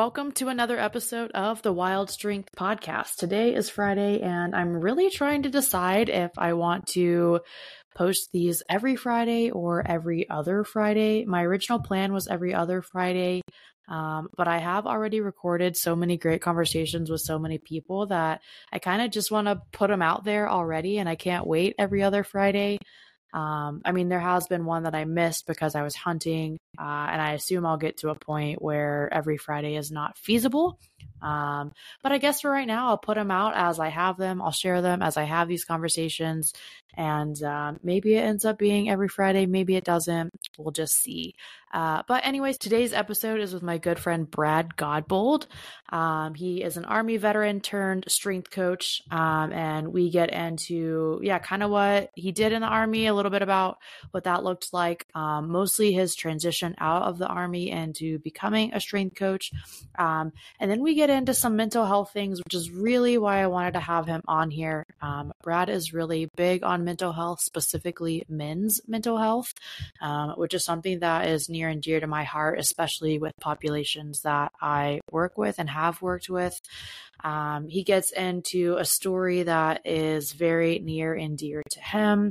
Welcome to another episode of the Wild Strength Podcast. Today is Friday, and I'm really trying to decide if I want to post these every Friday or every other Friday. My original plan was every other Friday, um, but I have already recorded so many great conversations with so many people that I kind of just want to put them out there already, and I can't wait every other Friday. Um, I mean, there has been one that I missed because I was hunting, uh, and I assume I'll get to a point where every Friday is not feasible. Um, but I guess for right now, I'll put them out as I have them. I'll share them as I have these conversations, and um, maybe it ends up being every Friday, maybe it doesn't. We'll just see. Uh, but, anyways, today's episode is with my good friend Brad Godbold. Um, he is an Army veteran turned strength coach, um, and we get into, yeah, kind of what he did in the Army, a little bit about what that looked like, um, mostly his transition out of the Army into becoming a strength coach. Um, and then we get into some mental health things, which is really why I wanted to have him on here. Um, Brad is really big on mental health, specifically men's mental health, um, which is something that is near and dear to my heart, especially with populations that I work with and have worked with. Um, he gets into a story that is very near and dear to him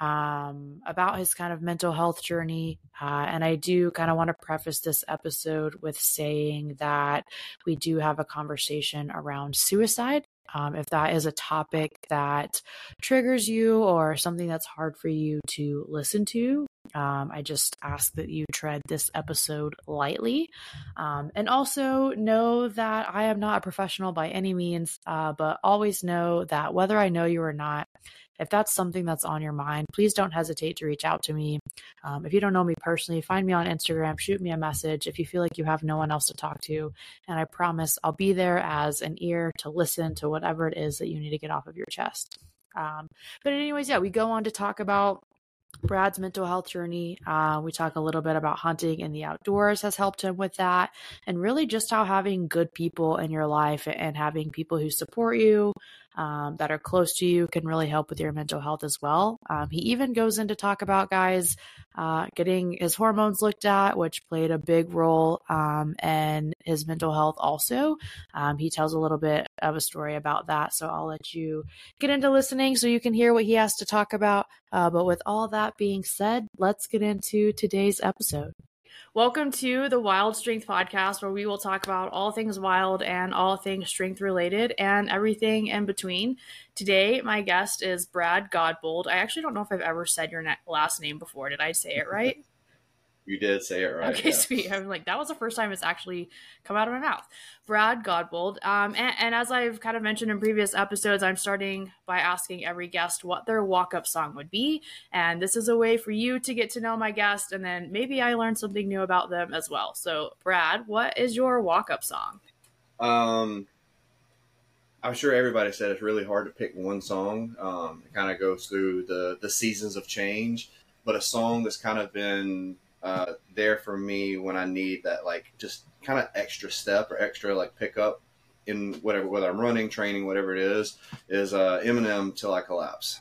um, about his kind of mental health journey. Uh, and I do kind of want to preface this episode with saying that we do have a conversation around suicide. Um, if that is a topic that triggers you or something that's hard for you to listen to, um, I just ask that you tread this episode lightly. Um, and also know that I am not a professional by any means, uh, but always know that whether I know you or not, if that's something that's on your mind, please don't hesitate to reach out to me. Um, if you don't know me personally, find me on Instagram, shoot me a message if you feel like you have no one else to talk to. And I promise I'll be there as an ear to listen to whatever it is that you need to get off of your chest. Um, but, anyways, yeah, we go on to talk about Brad's mental health journey. Uh, we talk a little bit about hunting in the outdoors has helped him with that, and really just how having good people in your life and having people who support you, um, that are close to you can really help with your mental health as well. Um, he even goes in to talk about guys uh, getting his hormones looked at, which played a big role um, in his mental health also. Um, he tells a little bit of a story about that. So I'll let you get into listening so you can hear what he has to talk about. Uh, but with all that being said, let's get into today's episode. Welcome to the Wild Strength Podcast, where we will talk about all things wild and all things strength related and everything in between. Today, my guest is Brad Godbold. I actually don't know if I've ever said your last name before. Did I say it right? You did say it right. Okay, yeah. sweet. I'm like, that was the first time it's actually come out of my mouth. Brad Godbold. Um, and, and, as I've kind of mentioned in previous episodes, I'm starting by asking every guest what their walk up song would be. And this is a way for you to get to know my guest, and then maybe I learn something new about them as well. So, Brad, what is your walk up song? Um, I'm sure everybody said it's really hard to pick one song. Um, it kind of goes through the the seasons of change, but a song that's kind of been uh, there for me when I need that like just kind of extra step or extra like pickup in whatever whether I'm running, training, whatever it is, is uh, Eminem till I collapse.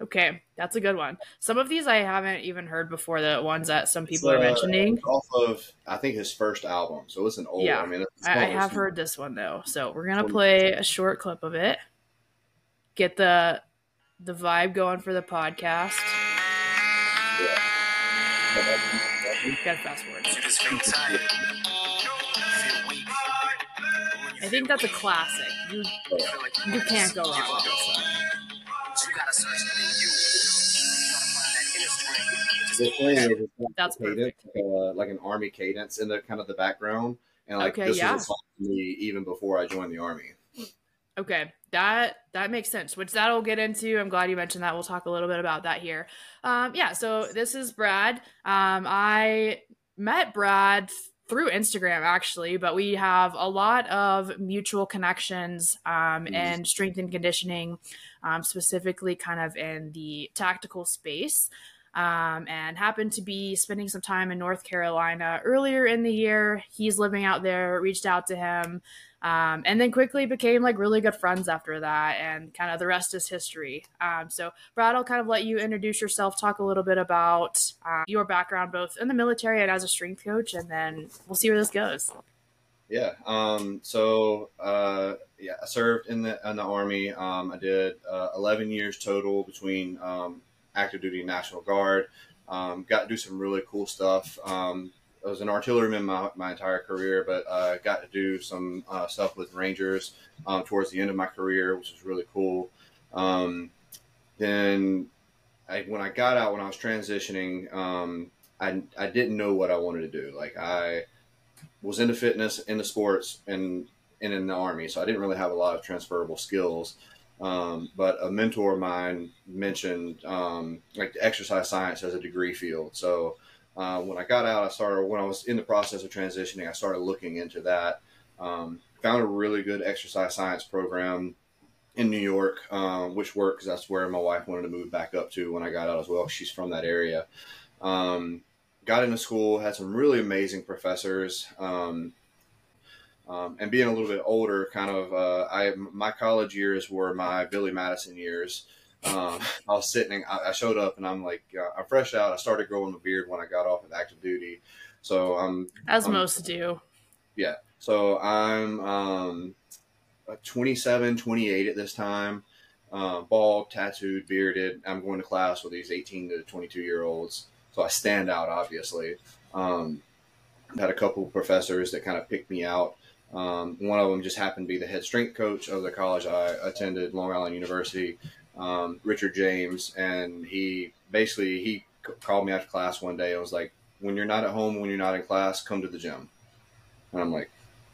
Okay, that's a good one. Some of these I haven't even heard before. The ones that some people are mentioning off of I think his first album, so it's an old. Yeah, I mean, I, I have heard this one though, so we're gonna play a short clip of it. Get the the vibe going for the podcast. Yeah. Gotta fast forward. I think that's a classic. You you can't go wrong with this one. That's perfect. Uh, like an army cadence in the kind of the background, and like okay, this yeah. was a song to me even before I joined the army. Okay, that that makes sense. Which that'll get into. I'm glad you mentioned that. We'll talk a little bit about that here. Um, yeah. So this is Brad. Um, I met Brad through Instagram actually, but we have a lot of mutual connections um, mm. and strength and conditioning, um, specifically kind of in the tactical space. Um, and happened to be spending some time in North Carolina earlier in the year. He's living out there, reached out to him, um, and then quickly became like really good friends after that, and kind of the rest is history. Um, so, Brad, I'll kind of let you introduce yourself, talk a little bit about uh, your background, both in the military and as a strength coach, and then we'll see where this goes. Yeah. Um, so uh, yeah, I served in the in the army. Um, I did uh, 11 years total between um, active duty and National Guard. Got to do some really cool stuff. I was an artilleryman my, my entire career, but I uh, got to do some uh, stuff with Rangers um, towards the end of my career, which was really cool. Um, then I, when I got out, when I was transitioning, um, I, I didn't know what I wanted to do. Like I was into fitness, into sports, and, and in the army, so I didn't really have a lot of transferable skills. Um, but a mentor of mine mentioned um, like exercise science as a degree field. So uh, when I got out, I started when I was in the process of transitioning. I started looking into that. Um, found a really good exercise science program in New York, uh, which worked because that's where my wife wanted to move back up to when I got out as well. She's from that area. Um, got into school, had some really amazing professors. Um, um, and being a little bit older, kind of, uh, I my college years were my Billy Madison years. Um, I was sitting, I, I, showed up, and I'm like, uh, I'm fresh out. I started growing the beard when I got off of active duty, so I'm as I'm, most do. Yeah, so I'm um, 27, 28 at this time. Uh, bald, tattooed, bearded. I'm going to class with these 18 to 22 year olds, so I stand out obviously. Um, had a couple professors that kind of picked me out. Um, one of them just happened to be the head strength coach of the college I attended, Long Island University, um, Richard James, and he basically he called me after class one day and was like, "When you're not at home, when you're not in class, come to the gym." And I'm like,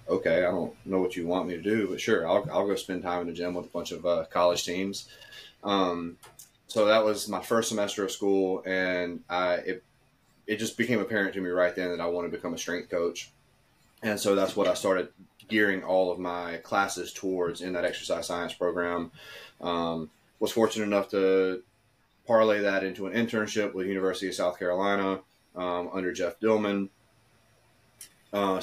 "Okay, I don't know what you want me to do, but sure, I'll, I'll go spend time in the gym with a bunch of uh, college teams." Um, so that was my first semester of school, and I it it just became apparent to me right then that I wanted to become a strength coach, and so that's what I started gearing all of my classes towards in that exercise science program. Um, was fortunate enough to parlay that into an internship with University of South Carolina um, under Jeff Dillman. Uh,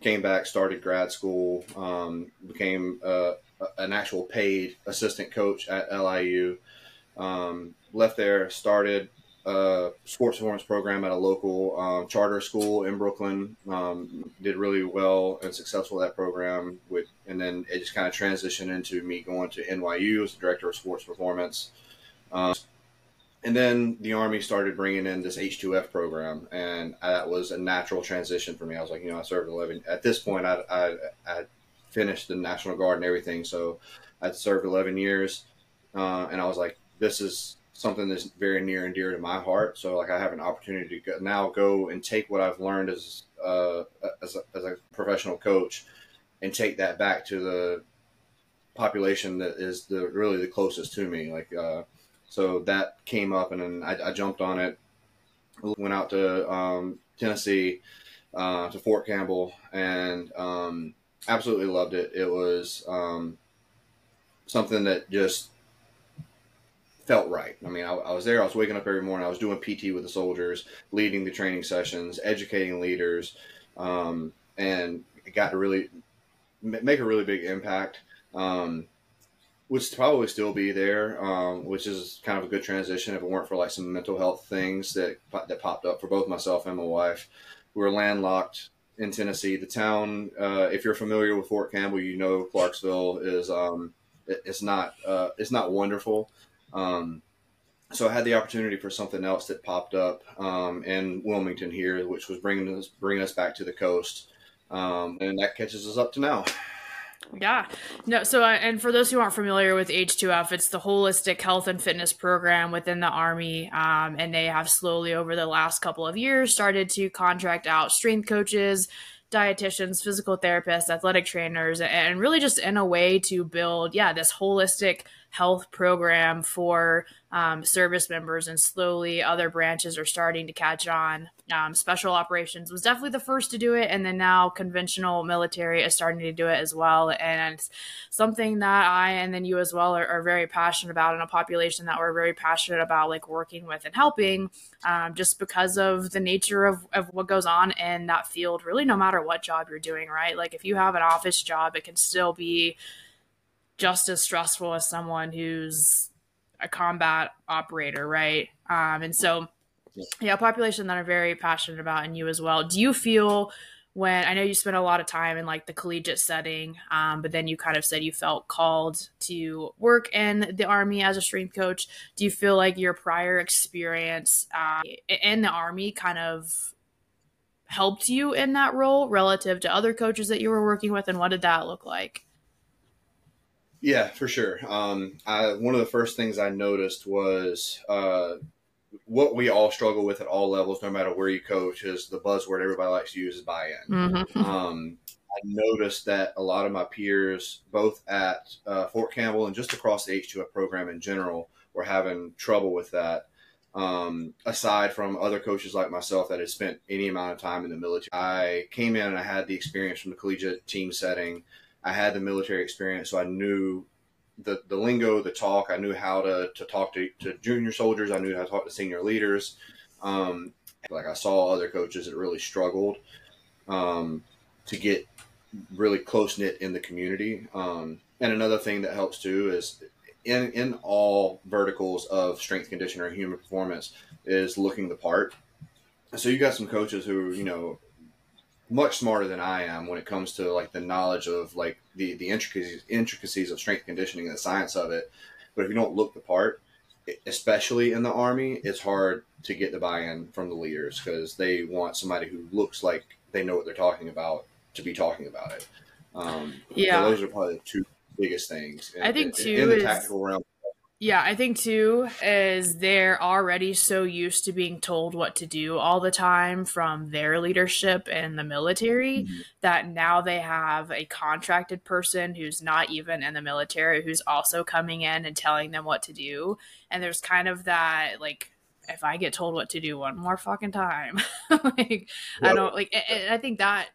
came back, started grad school, um, became uh, an actual paid assistant coach at LIU. Um, left there, started sports performance program at a local um, charter school in Brooklyn. Um, did really well and successful that program. With and then it just kind of transitioned into me going to NYU as the director of sports performance. Um, and then the Army started bringing in this H2F program, and that was a natural transition for me. I was like, you know, I served 11. At this point, I I, I finished the National Guard and everything, so I'd served 11 years, uh, and I was like, this is something that's very near and dear to my heart. So like I have an opportunity to go, now go and take what I've learned as uh, as, a, as a professional coach and take that back to the population that is the really the closest to me. Like uh, so that came up and then I, I jumped on it. Went out to um, Tennessee uh, to Fort Campbell and um, absolutely loved it. It was um, something that just felt right. I mean, I, I, was there. I was waking up every morning. I was doing PT with the soldiers, leading the training sessions, educating leaders, um, and it got to really make a really big impact. Um, would probably still be there, um, which is kind of a good transition if it weren't for like some mental health things that that popped up for both myself and my wife. We were landlocked in Tennessee. The town, uh, if you're familiar with Fort Campbell, you know Clarksville is um, it, it's not uh, it's not wonderful. Um, so I had the opportunity for something else that popped up um, in Wilmington here, which was bringing us bringing us back to the coast, um, and that catches us up to now. Yeah, no. So, uh, and for those who aren't familiar with H2F, it's the holistic health and fitness program within the Army, um, and they have slowly over the last couple of years started to contract out strength coaches, dietitians, physical therapists, athletic trainers, and really just in a way to build, yeah, this holistic health program for um, service members, and slowly other branches are starting to catch on. Um, special operations was definitely the first to do it, and then now conventional military is starting to do it as well. And it's something that I and then you as well are, are very passionate about, and a population that we're very passionate about, like working with and helping, um, just because of the nature of, of what goes on in that field. Really, no matter what job you're doing, right? Like if you have an office job, it can still be just as stressful as someone who's a combat operator, right? Um, and so, yeah, a population that I'm very passionate about, and you as well. Do you feel when I know you spent a lot of time in like the collegiate setting, um, but then you kind of said you felt called to work in the Army as a strength coach. Do you feel like your prior experience uh, in the Army kind of helped you in that role relative to other coaches that you were working with, and what did that look like? Yeah, for sure. Um, I, one of the first things I noticed was uh, what we all struggle with at all levels, no matter where you coach, is the buzzword everybody likes to use is buy-in. Mm-hmm. Um, I noticed that a lot of my peers, both at uh, Fort Campbell and just across the H2F program in general, were having trouble with that. Um, aside from other coaches like myself that had spent any amount of time in the military, I came in and I had the experience from the collegiate team setting. I had the military experience, so I knew the, the lingo, the talk. I knew how to, to talk to, to junior soldiers. I knew how to talk to senior leaders. Um, like I saw other coaches that really struggled um, to get really close knit in the community. Um, and another thing that helps too is in in all verticals of strength conditioning or human performance is looking the part. So you got some coaches who you know much smarter than I am when it comes to like the knowledge of like the the intricacies intricacies of strength conditioning and the science of it. But if you don't look the part, especially in the army, it's hard to get the buy-in from the leaders because they want somebody who looks like they know what they're talking about to be talking about it. Um, yeah, so those are probably the two biggest things. In, I think too in, in the tactical realm yeah, I think too is they're already so used to being told what to do all the time from their leadership and the military mm-hmm. that now they have a contracted person who's not even in the military who's also coming in and telling them what to do. And there's kind of that like if I get told what to do one more fucking time, like yep. I don't like. I think that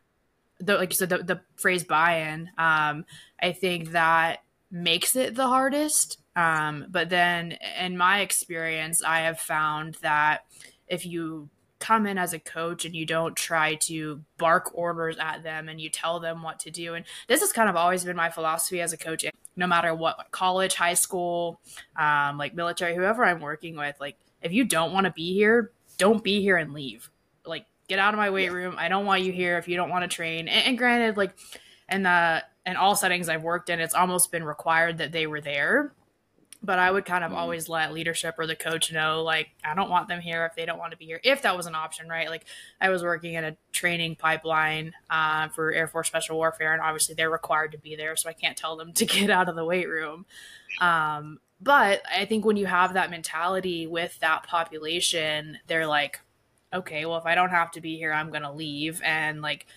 the like you said the, the phrase buy-in. Um, I think that makes it the hardest um, but then, in my experience, I have found that if you come in as a coach and you don't try to bark orders at them and you tell them what to do, and this has kind of always been my philosophy as a coach, no matter what college, high school, um, like military, whoever I'm working with, like if you don't want to be here, don't be here and leave. Like get out of my weight room. I don't want you here if you don't want to train. And, and granted, like in the in all settings I've worked in, it's almost been required that they were there but I would kind of mm-hmm. always let leadership or the coach know, like, I don't want them here if they don't want to be here, if that was an option, right? Like, I was working in a training pipeline uh, for Air Force Special Warfare, and obviously they're required to be there, so I can't tell them to get out of the weight room. Um, but I think when you have that mentality with that population, they're like, okay, well, if I don't have to be here, I'm going to leave. And like,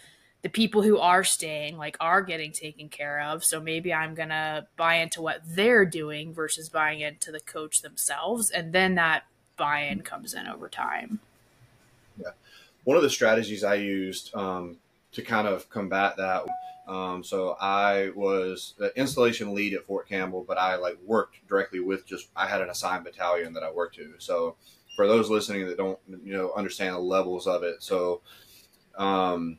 the people who are staying like are getting taken care of. So maybe i'm gonna buy into what they're doing versus buying into the coach themselves. And then that buy-in comes in over time. Yeah. One of the strategies i used um, to kind of combat that um, so i was the installation lead at fort campbell but i like worked directly with just i had an assigned battalion that i worked to. So for those listening that don't you know understand the levels of it so um,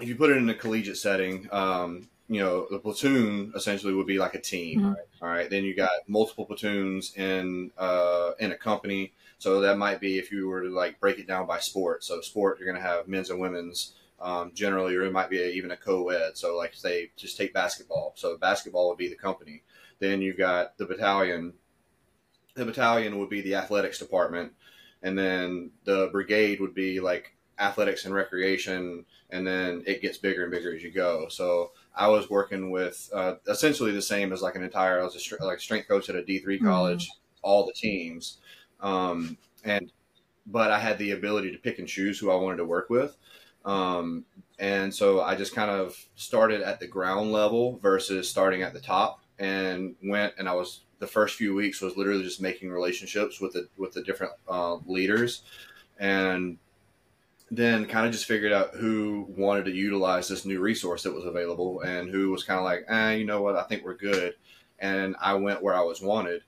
if you put it in a collegiate setting, um, you know, the platoon essentially would be like a team. Mm-hmm. All right. Then you got multiple platoons in uh, in a company. So that might be if you were to like break it down by sport. So sport, you're going to have men's and women's um, generally, or it might be a, even a co-ed. So like say, just take basketball. So basketball would be the company. Then you've got the battalion. The battalion would be the athletics department, and then the brigade would be like athletics and recreation, and then it gets bigger and bigger as you go. So I was working with uh, essentially the same as like an entire. I was a like strength coach at a D three mm-hmm. college, mm-hmm. all the teams, um, and but I had the ability to pick and choose who I wanted to work with. Um, and so I just kind of started at the ground level versus starting at the top and went and I was the first few weeks was literally just making relationships with the with the different uh, leaders and then kind of just figured out who wanted to utilize this new resource that was available and who was kind of like, ah, you know what, I think we're good. And I went where I was wanted,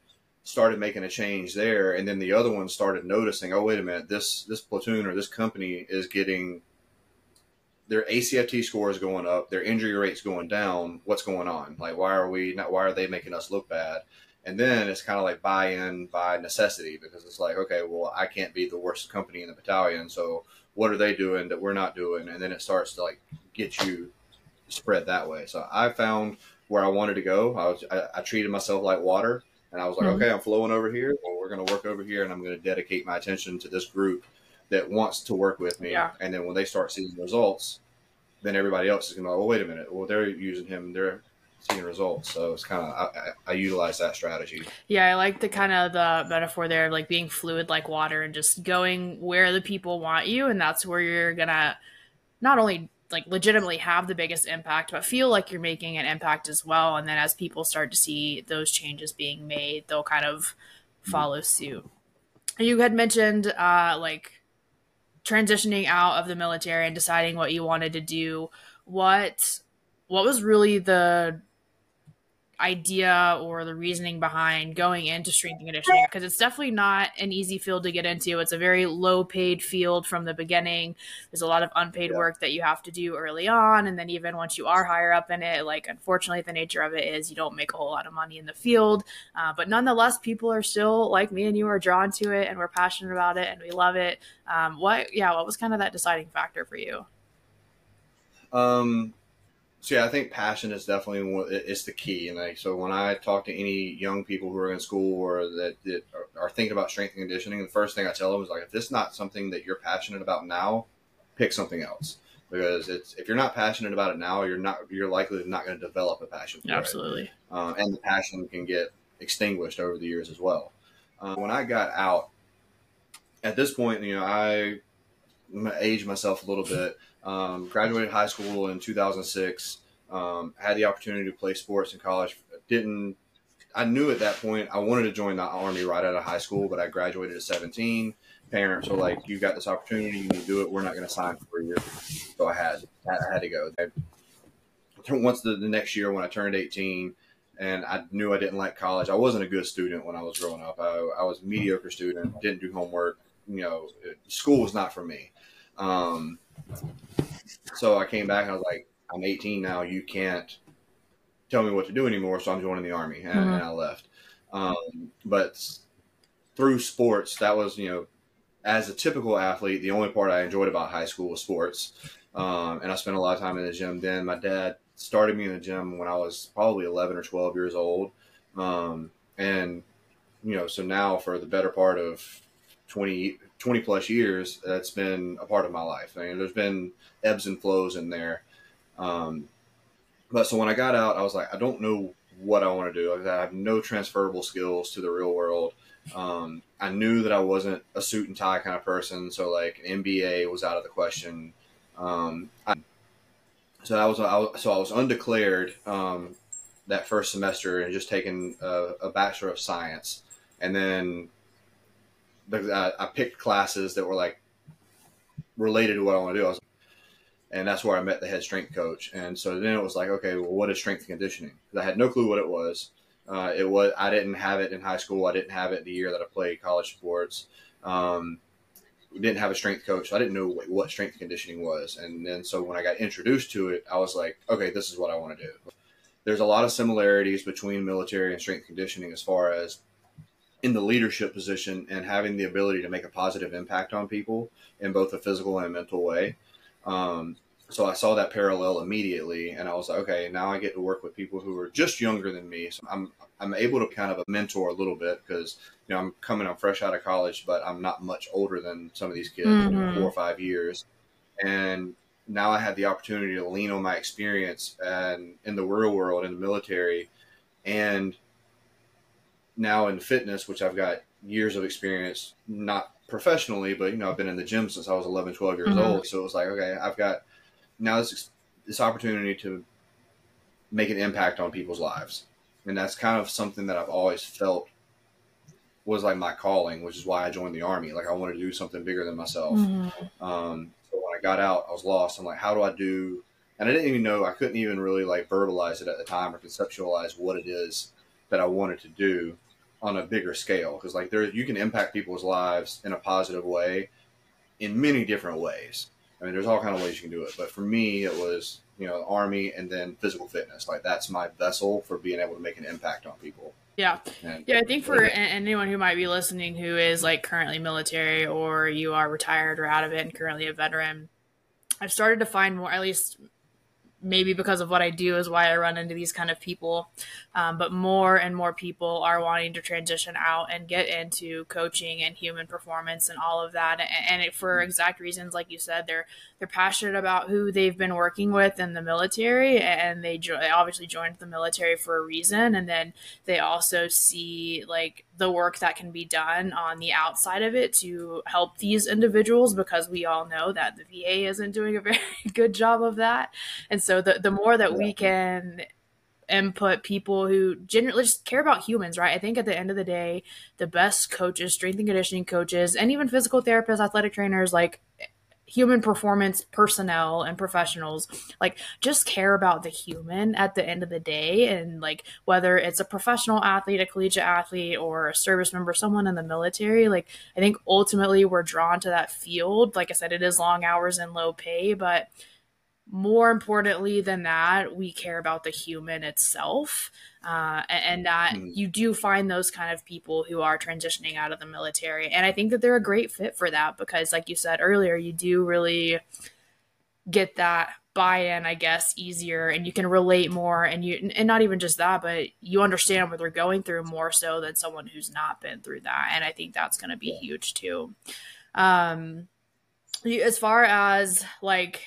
started making a change there, and then the other one started noticing, oh, wait a minute, this this platoon or this company is getting their ACFT score is going up, their injury rate's going down. What's going on? Like, why are we not? Why are they making us look bad? And then it's kind of like buy in by necessity because it's like, okay, well, I can't be the worst company in the battalion. So what are they doing that we're not doing? And then it starts to like get you spread that way. So I found where I wanted to go. I was, I, I treated myself like water and I was like, mm-hmm. okay, I'm flowing over here. Well, we're going to work over here and I'm going to dedicate my attention to this group that wants to work with me. Yeah. And then when they start seeing results, then everybody else is going to, go, oh, wait a minute. Well, they're using him. They're seeing results. So it's kind of I, I, utilize that strategy. Yeah, I like the kind of the metaphor there of like being fluid like water and just going where the people want you, and that's where you're gonna not only like legitimately have the biggest impact, but feel like you're making an impact as well. And then as people start to see those changes being made, they'll kind of follow suit. You had mentioned uh, like transitioning out of the military and deciding what you wanted to do. What what was really the idea or the reasoning behind going into strength and conditioning because it's definitely not an easy field to get into. It's a very low paid field from the beginning. There's a lot of unpaid yeah. work that you have to do early on. And then even once you are higher up in it, like unfortunately, the nature of it is you don't make a whole lot of money in the field. Uh, but nonetheless, people are still like me and you are drawn to it and we're passionate about it and we love it. Um, what, yeah, what was kind of that deciding factor for you? Um, so yeah, I think passion is definitely one, it's the key. And like, so when I talk to any young people who are in school or that, that are, thinking about strength and conditioning, the first thing I tell them is like, if this is not something that you're passionate about now, pick something else. Because it's if you're not passionate about it now, you're not you're likely not going to develop a passion. For it. Absolutely. Um, and the passion can get extinguished over the years as well. Uh, when I got out, at this point, you know, I aged myself a little bit. Um, graduated high school in 2006. Um, had the opportunity to play sports in college. Didn't I knew at that point I wanted to join the army right out of high school, but I graduated at 17. Parents were like, "You got this opportunity, you need to do it. We're not going to sign for you." So I had I had to go. I, once the, the next year when I turned 18, and I knew I didn't like college. I wasn't a good student when I was growing up. I, I was a mediocre student, didn't do homework. You know, school was not for me. Um, so I came back and I was like, I'm 18 now. You can't tell me what to do anymore. So I'm joining the army, and, mm-hmm. and I left. Um, but through sports, that was you know, as a typical athlete, the only part I enjoyed about high school was sports. Um, and I spent a lot of time in the gym. Then my dad started me in the gym when I was probably 11 or 12 years old. Um, and you know, so now for the better part of 20, 20 plus years, that's been a part of my life. I mean, there's been ebbs and flows in there. Um, but so when I got out, I was like, I don't know what I want to do. I have no transferable skills to the real world. Um, I knew that I wasn't a suit and tie kind of person, so like an MBA was out of the question. Um, I, so I was, I was, so I was undeclared um, that first semester and just taking a, a bachelor of science, and then I, I picked classes that were like related to what I want to do. I was, and that's where I met the head strength coach. And so then it was like, okay, well, what is strength conditioning? Because I had no clue what it was. Uh, it was I didn't have it in high school. I didn't have it the year that I played college sports. Um, didn't have a strength coach. So I didn't know what strength conditioning was. And then so when I got introduced to it, I was like, okay, this is what I want to do. There's a lot of similarities between military and strength conditioning as far as in the leadership position and having the ability to make a positive impact on people in both a physical and a mental way. Um, so I saw that parallel immediately, and I was like, okay, now I get to work with people who are just younger than me. So I'm I'm able to kind of mentor a little bit because you know I'm coming, I'm fresh out of college, but I'm not much older than some of these kids, mm-hmm. four or five years, and now I had the opportunity to lean on my experience and in the real world, in the military, and now in fitness, which I've got years of experience, not professionally, but you know, I've been in the gym since I was 11, 12 years mm-hmm. old. So it was like, okay, I've got now this, this opportunity to make an impact on people's lives. And that's kind of something that I've always felt was like my calling, which is why I joined the army. Like I wanted to do something bigger than myself. Mm-hmm. Um, so when I got out, I was lost. I'm like, how do I do? And I didn't even know, I couldn't even really like verbalize it at the time or conceptualize what it is that I wanted to do on a bigger scale because like there you can impact people's lives in a positive way in many different ways I mean, there's all kind of ways you can do it, but for me, it was you know army and then physical fitness. Like that's my vessel for being able to make an impact on people. Yeah. And, yeah, I think for anyone who might be listening who is like currently military or you are retired or out of it and currently a veteran, I've started to find more, at least maybe because of what I do is why I run into these kind of people. Um, but more and more people are wanting to transition out and get into coaching and human performance and all of that. And, it, for exact reasons, like you said, they're they're passionate about who they've been working with in the military, and they, jo- they obviously joined the military for a reason. And then they also see like the work that can be done on the outside of it to help these individuals because we all know that the VA isn't doing a very good job of that. And so the, the more that we can input people who generally just care about humans, right? I think at the end of the day, the best coaches, strength and conditioning coaches, and even physical therapists, athletic trainers, like human performance personnel and professionals like just care about the human at the end of the day and like whether it's a professional athlete a collegiate athlete or a service member someone in the military like i think ultimately we're drawn to that field like i said it is long hours and low pay but more importantly than that, we care about the human itself. Uh, and that mm. you do find those kind of people who are transitioning out of the military. And I think that they're a great fit for that because, like you said earlier, you do really get that buy-in i guess easier and you can relate more and you and not even just that but you understand what they're going through more so than someone who's not been through that and i think that's going to be yeah. huge too um as far as like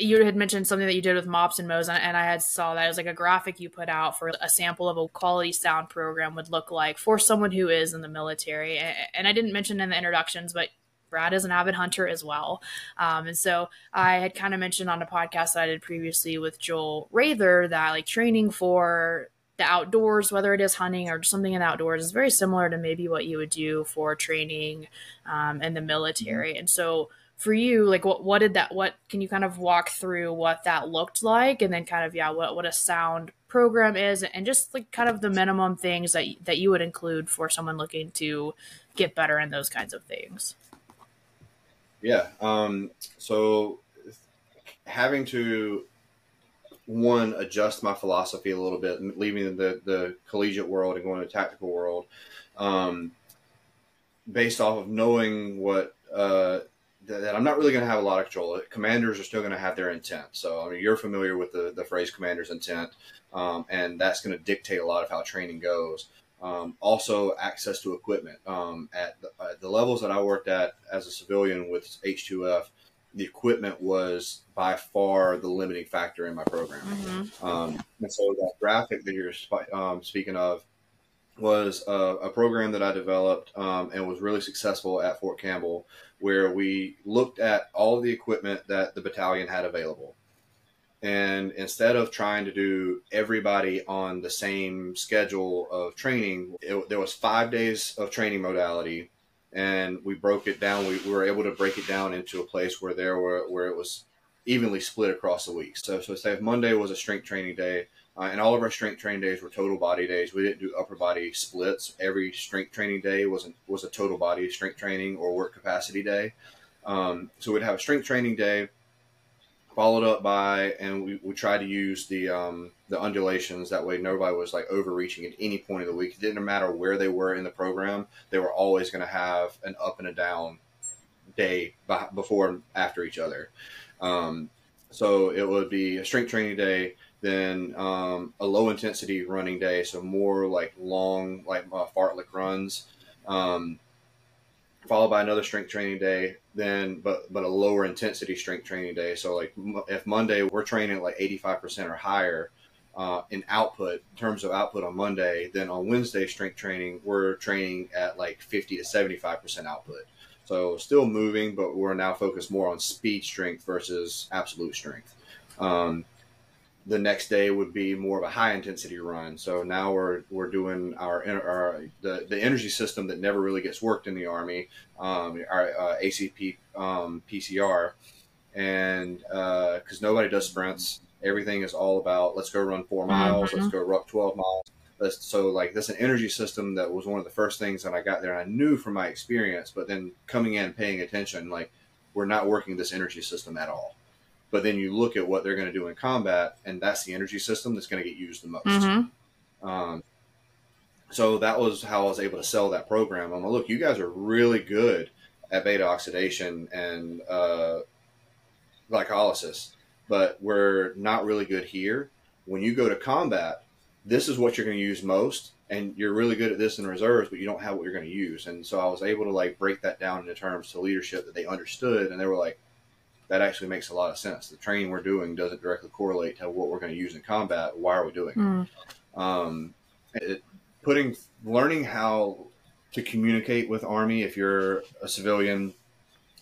you had mentioned something that you did with mops and mows and i had saw that. It was like a graphic you put out for a sample of a quality sound program would look like for someone who is in the military. And i didn't mention in the introductions but brad is an avid hunter as well. Um, and so i had kind of mentioned on a podcast that i did previously with joel rather that like training for the outdoors, whether it is hunting or something in the outdoors, is very similar to maybe what you would do for training um, in the military. And so, for you like what what did that what can you kind of walk through what that looked like? And then kind of yeah what what a sound program is and just like kind of the minimum things that that you would include for someone looking to get better in those kinds of things. Yeah um so having to one adjust my philosophy a little bit leaving the the collegiate world and going to the tactical world um based off of knowing what uh that I'm not really going to have a lot of control. Commanders are still going to have their intent. So, I mean, you're familiar with the, the phrase commander's intent, um, and that's going to dictate a lot of how training goes. Um, also, access to equipment. Um, at, the, at, the, levels that I worked at as a civilian with H2F, the equipment was by far the limiting factor in my program. Mm-hmm. Um, and so, that graphic that you're um, speaking of was a, a, program that I developed um, and was really successful at Fort Campbell where we looked at all the equipment that the battalion had available. And instead of trying to do everybody on the same schedule of training, it, there was five days of training modality, and we broke it down. We, we, were able to break it down into a place where there were where it was evenly split across the week. So, so say if Monday was a strength training day, uh, and all of our strength training days were total body days. We didn't do upper body splits. Every strength training day was a, was a total body strength training or work capacity day. Um, so we'd have a strength training day, followed up by, and we, we tried to use the um, the undulations. That way, nobody was like overreaching at any point of the week. It didn't matter where they were in the program; they were always going to have an up and a down day before and after each other. Um, so it would be a strength training day then um, a low intensity running day, so more like long, like uh, fartlek runs, um, followed by another strength training day. Then, but but a lower intensity strength training day. So like if Monday we're training at like eighty five percent or higher uh, in output, in terms of output on Monday, then on Wednesday strength training we're training at like fifty to seventy five percent output. So still moving, but we're now focused more on speed strength versus absolute strength. Um, the next day would be more of a high intensity run. So now we're we're doing our, our the, the energy system that never really gets worked in the army, um, our uh, ATP um, PCR, and because uh, nobody does sprints, everything is all about let's go run four miles, mm-hmm. let's go run twelve miles. So like that's an energy system that was one of the first things that I got there. And I knew from my experience, but then coming in, paying attention, like we're not working this energy system at all. But then you look at what they're going to do in combat, and that's the energy system that's going to get used the most. Mm-hmm. Um, so that was how I was able to sell that program. I'm like, look, you guys are really good at beta oxidation and uh, glycolysis, but we're not really good here. When you go to combat, this is what you're going to use most, and you're really good at this in reserves, but you don't have what you're going to use. And so I was able to like break that down into terms to leadership that they understood, and they were like, that actually makes a lot of sense. The training we're doing doesn't directly correlate to what we're going to use in combat. Why are we doing Mm. it? Um, it putting learning how to communicate with army if you're a civilian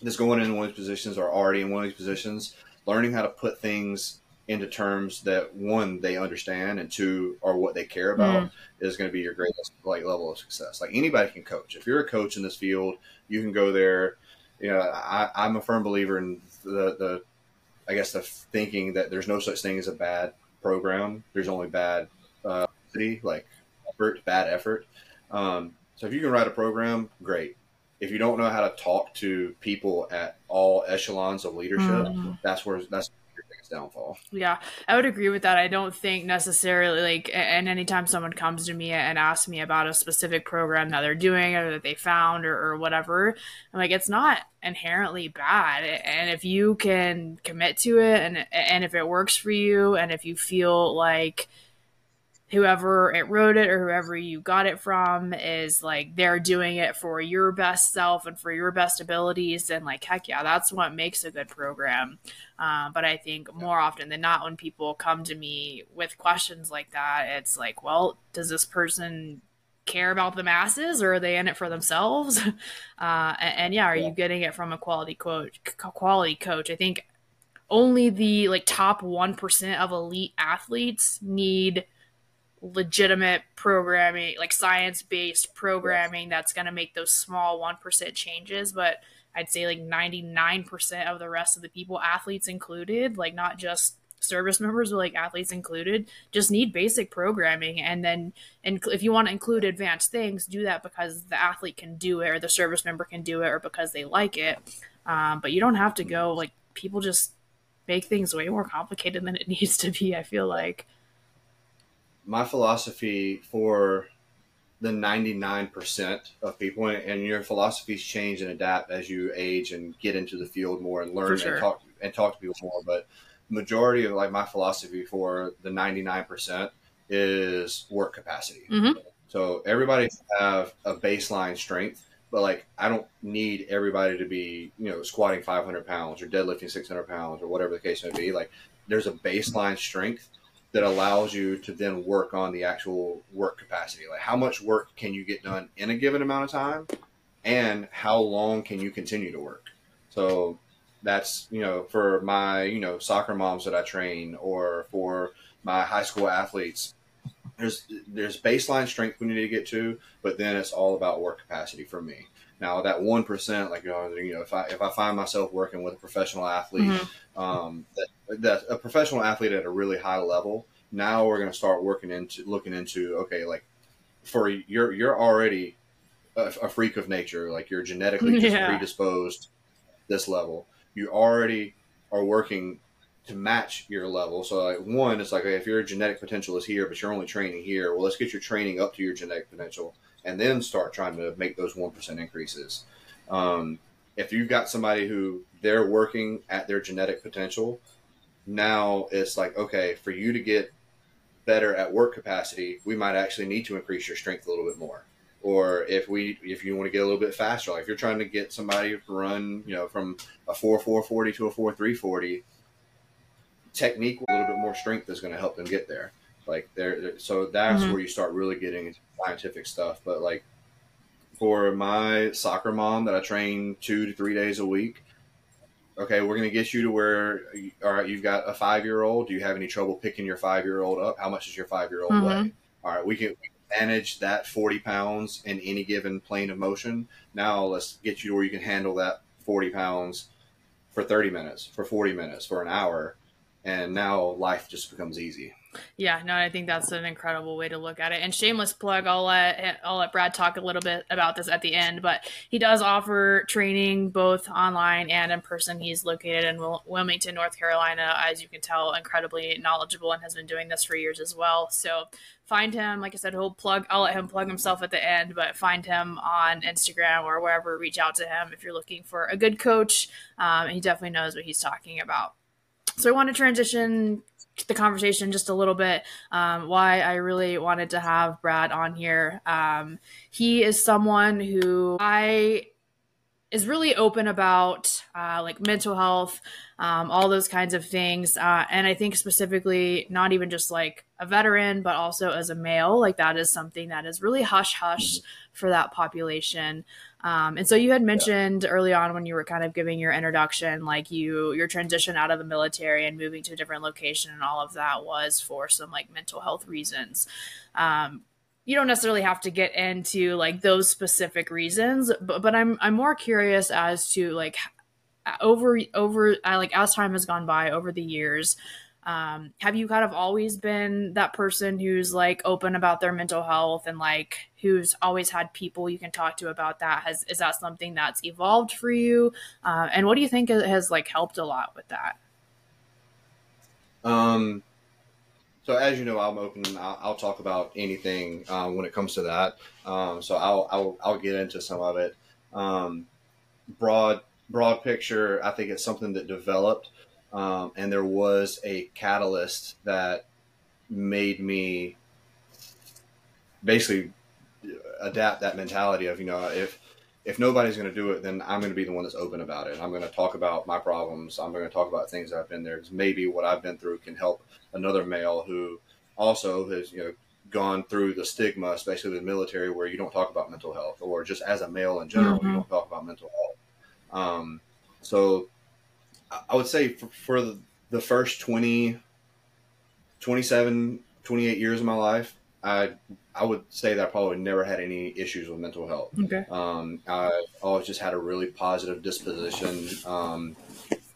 that's going in one of these positions or already in one of these positions learning how to put things into terms that one they understand and two are what they care about is going to be your greatest like level of success like anybody can coach if you're a coach in this field you can go there you know I, i'm a firm believer in the the i guess the thinking that there's no such thing as a bad program there's only bad uh, like effort, bad effort. Um, so if you can write a program, great. If you don't know how to talk to people at all echelons of leadership, Mhm. that's where that's downfall. Yeah, I would agree with that. I don't think necessarily like, and anytime someone comes to me and asks me about a specific program that they're doing or that they found or, or whatever, I'm like, it's not inherently bad. And if you can commit to it and and if it works for you, and if you feel like whoever it wrote it or whoever you got it from is like they're doing it for your best self and for your best abilities, and like heck yeah, that's what makes a good program. Um, but I think more often than not, when people come to me with questions like that, it's like, well, does this person care about the masses or are they in it for themselves? Uh, and, and yeah, are you getting it from a quality coach? Quality coach. I think only the like top one percent of elite athletes need legitimate programming, like science based programming that's going to make those small 1% changes. But I'd say like 99% of the rest of the people, athletes included, like not just service members, but like athletes included, just need basic programming. And then and if you want to include advanced things, do that because the athlete can do it or the service member can do it or because they like it. Um, but you don't have to go like people just make things way more complicated than it needs to be, I feel like. My philosophy for the 99% of people, and your philosophies change and adapt as you age and get into the field more and learn sure. and talk and talk to people more. But majority of like my philosophy for the 99% is work capacity. Mhm. So everybody have a baseline strength, but like I don't need everybody to be you know squatting 500 pounds or deadlifting 600 pounds or whatever the case may be. Like there's a baseline strength that allows you to then work on the actual work capacity. Like how much work can you get done in a given amount of time, and how long can you continue to work. So that's you know for my you know soccer moms that I train or for my high school athletes there's there's baseline strength we need to get to, but then it's all about work capacity for me. Now that one percent, like you know, if I if I find myself working with a professional athlete, Mhm. um, that, that a professional athlete at a really high level, now we're going to start working into looking into okay, like for you're you're already a, a freak of nature, like you're genetically just Yeah. predisposed this level. You already are working to match your level. So like one, it's like okay, if your genetic potential is here, but you're only training here, well, let's get your training up to your genetic potential, and then start trying to make those one percent increases. Um, if you've got somebody who they're working at their genetic potential, now it's like okay, for you to get better at work capacity, we might actually need to increase your strength a little bit more. Or if we if you want to get a little bit faster, like if you're trying to get somebody to run, you know, from a four four forty to a four three forty, technique a little bit more strength is going to help them get there. Like there, so that's Mhm. where you start really getting into scientific stuff. But like for my soccer mom that I train two to three days a week, okay, we're going to get you to where, all right, you've got a five year old. Do you have any trouble picking your five year old up? How much does your five year old Mhm. weigh? All right, we can, we can manage that 40 pounds in any given plane of motion. Now let's get you to where you can handle that 40 pounds for 30 minutes, for 40 minutes, for an hour. And now life just becomes easy. Yeah, no, I think that's an incredible way to look at it. And shameless plug, I'll let I'll let Brad talk a little bit about this at the end, but he does offer training both online and in person. He's located in Wilmington, North Carolina, as you can tell, incredibly knowledgeable and has been doing this for years as well. So find him. Like I said, he'll plug. I'll let him plug himself at the end, but find him on Instagram or wherever. Reach out to him if you're looking for a good coach. Um, he definitely knows what he's talking about. So I want to transition the conversation just a little bit um, why I really wanted to have Brad on here. Um, he is someone who I is really open about uh, like mental health, um, all those kinds of things. Uh, and I think specifically, not even just like a veteran, but also as a male, like that is something that is really hush hush for that population. Um, and so you had mentioned yeah. early on when you were kind of giving your introduction, like you your transition out of the military and moving to a different location, and all of that was for some like mental health reasons. Um, you don't necessarily have to get into like those specific reasons, but but I'm I'm more curious as to like over over uh, like as time has gone by over the years um, have you kind of always been that person who's like open about their mental health and like who's always had people you can talk to about that? Has is that something that's evolved for you? Uh, and what do you think has like helped a lot with that? Um, so as you know, I'm open. I'll, I'll talk about anything um, when it comes to that. Um, so I'll, I'll I'll get into some of it. Um, broad broad picture, I think it's something that developed um, and there was a catalyst that made me basically adapt that mentality of you know if if nobody's going to do it then i'm going to be the one that's open about it. I'm going to talk about my problems. I'm going to talk about things that i've been there. Because maybe what i've been through can help another male who also has you know gone through the stigma especially the military where you don't talk about mental health or just as a male in general mm-hmm. you don't talk about mental health. Um, so I would say for, for the, first 20, 27, 28 years of my life, I I would say that I probably never had any issues with mental health. Okay. Um, I always just had a really positive disposition. Um,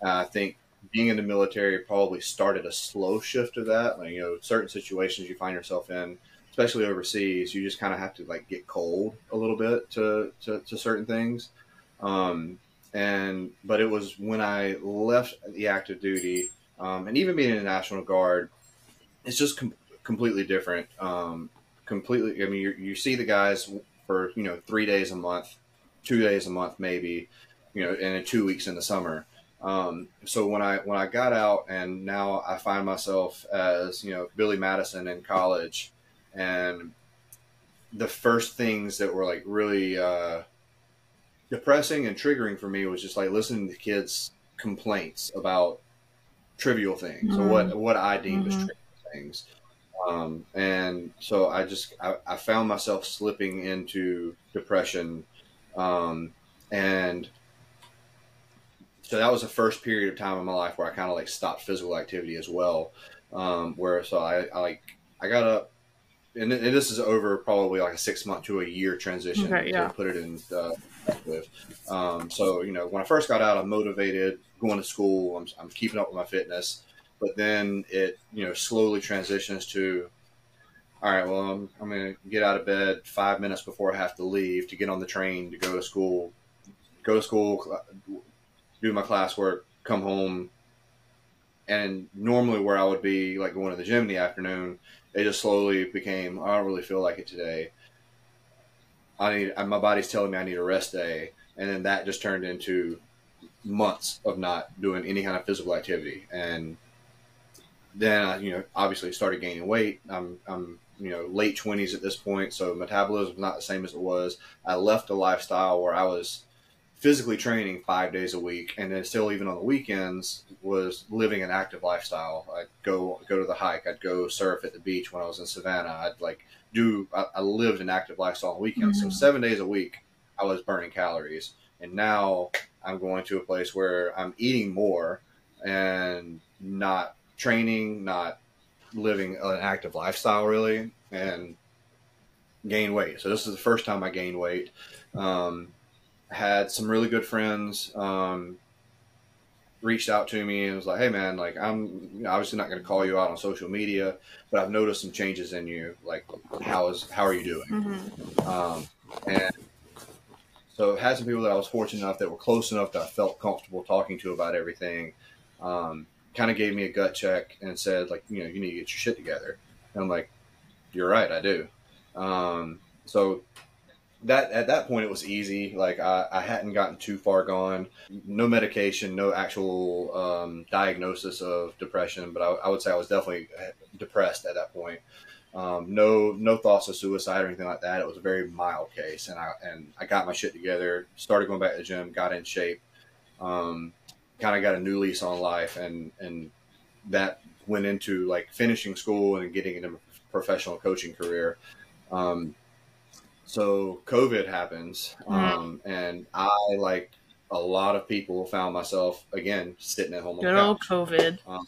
I think being in the military probably started a slow shift of that. Like, you know, certain situations you find yourself in, especially overseas, you just kind of have to like get cold a little bit to, to, to certain things. Um, and but it was when I left the active duty, um, and even being in the National Guard, it's just com- completely different. Um, completely, I mean, you, see the guys for you know three days a month, two days a month maybe, you know, and two weeks in the summer. Um, so when I when I got out, and now I find myself as you know Billy Madison in college, and the first things that were like really uh, depressing and triggering for me was just like listening to kids' complaints about trivial things mm-hmm. or what what I deemed mm-hmm. as trivial things. Um, and so I just I, I, found myself slipping into depression, um, and so that was the first period of time in my life where I kind of like stopped physical activity as well. Um, where so I, I like I got up and, and, this is over probably like a six month to a year transition okay, yeah. to put it in uh, with. Um, so, you know, when I first got out, I'm motivated, going to school, I'm, I'm keeping up with my fitness. But then it, you know, slowly transitions to, all right, well, I'm, I'm going to get out of bed five minutes before I have to leave to get on the train to go to school, go to school, do my classwork, come home. And normally, where I would be like going to the gym in the afternoon, it just slowly became, I don't really feel like it today. I need uh, my body's telling me I need a rest day, and then that just turned into months of not doing any kind of physical activity, and then I, you know, obviously started gaining weight. I'm, I'm, you know, late twenties at this point, so metabolism is not the same as it was. I left a lifestyle where I was physically training five days a week, and then still even on the weekends was living an active lifestyle. I'd go go to the hike. I'd go surf at the beach when I was in Savannah. I'd like do I, I lived an active lifestyle on weekends. Mm-hmm. So seven days a week, I was burning calories, and now I'm going to a place where I'm eating more and not training, not living an active lifestyle really, and gain weight. So this is the first time I gained weight. Um, had some really good friends. Um, reached out to me and was like, "Hey, man, like I'm obviously not going to call you out on social media, but I've noticed some changes in you. Like, how is how are you doing?" Mm-hmm. Um, and so had some people that I was fortunate enough that were close enough that I felt comfortable talking to about everything. Um, kind of gave me a gut check and said, like, you know, you need to get your shit together. And I'm like, you're right, I do. Um, so that at that point it was easy. Like I, I hadn't gotten too far gone. No medication, no actual um, diagnosis of depression, but I, I, would say I was definitely depressed at that point. Um, no, no thoughts of suicide or anything like that. It was a very mild case, and I and I got my shit together. Started going back to the gym, got in shape. Um, kind of got a new lease on life, and and that went into like finishing school and getting into a professional coaching career. Um, so COVID happens, mm-hmm. um, and I like a lot of people found myself again sitting at home. Good old COVID. Um,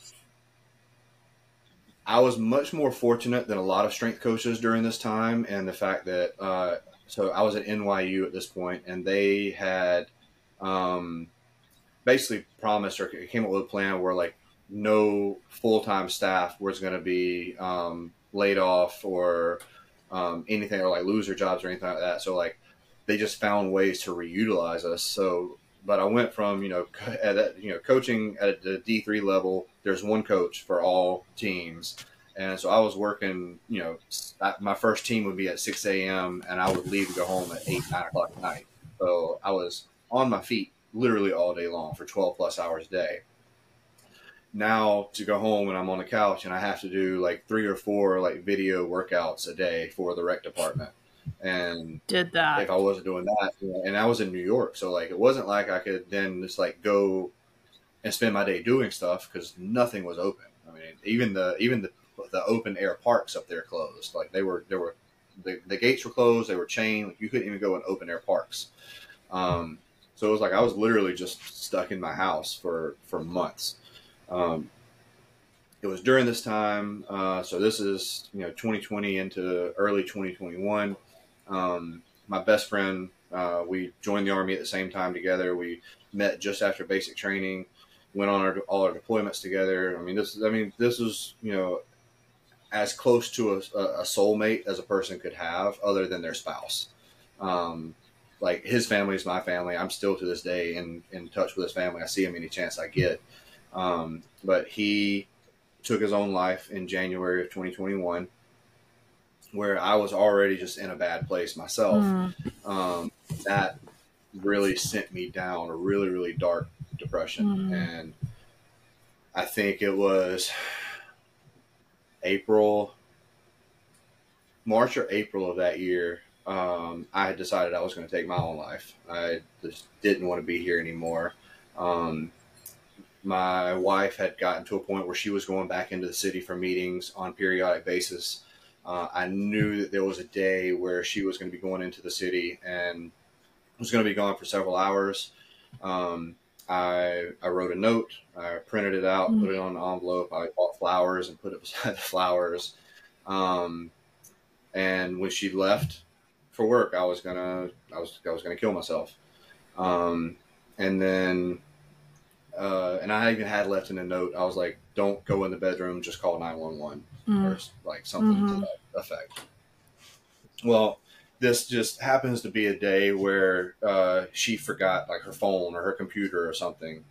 I was much more fortunate than a lot of strength coaches during this time, and the fact that uh, so I was at NYU at this point, and they had um, basically promised or came up with a plan where like no full time staff was going to be um, laid off or um, anything or like lose their jobs or anything like that. So like they just found ways to reutilize us. So, but I went from you know at that, you know coaching at the D three level. There's one coach for all teams, and so I was working. You know, my first team would be at six a.m. and I would leave to go home at eight nine o'clock at night. So I was on my feet literally all day long for twelve plus hours a day now to go home and I'm on the couch and I have to do like three or four like video workouts a day for the rec department. And did that if I wasn't doing that, and I was in New York, so like it wasn't like I could then just like go and spend my day doing stuff because nothing was open. I mean, even the even the the open air parks up there closed. Like they were there were the, the gates were closed. They were chained. Like you couldn't even go in open air parks. Um, so it was like I was literally just stuck in my house for for months. Um, it was during this time, uh, so this is you know 2020 into early 2021. Um, my best friend, uh, we joined the army at the same time together. We met just after basic training, went on our, all our deployments together. I mean, this I mean this was you know as close to a, a soulmate as a person could have, other than their spouse. Um, like his family is my family. I'm still to this day in, in touch with his family. I see him any chance I get. Um, but he took his own life in January of 2021, where I was already just in a bad place myself. Mm. Um, that really sent me down a really, really dark depression. Mm. And I think it was April, March or April of that year. Um, I had decided I was going to take my own life. I just didn't want to be here anymore. Um, my wife had gotten to a point where she was going back into the city for meetings on periodic basis. Uh, I knew that there was a day where she was going to be going into the city and was going to be gone for several hours. Um, I, I wrote a note, I printed it out, mm-hmm. put it on an envelope. I bought flowers and put it beside the flowers. Um, and when she left for work, I was gonna, I was, I was gonna kill myself. Um, and then uh, and I even had left in a note. I was like, "Don't go in the bedroom. Just call nine one one mm. or like something mm-hmm. to that effect." Well, this just happens to be a day where uh, she forgot like her phone or her computer or something.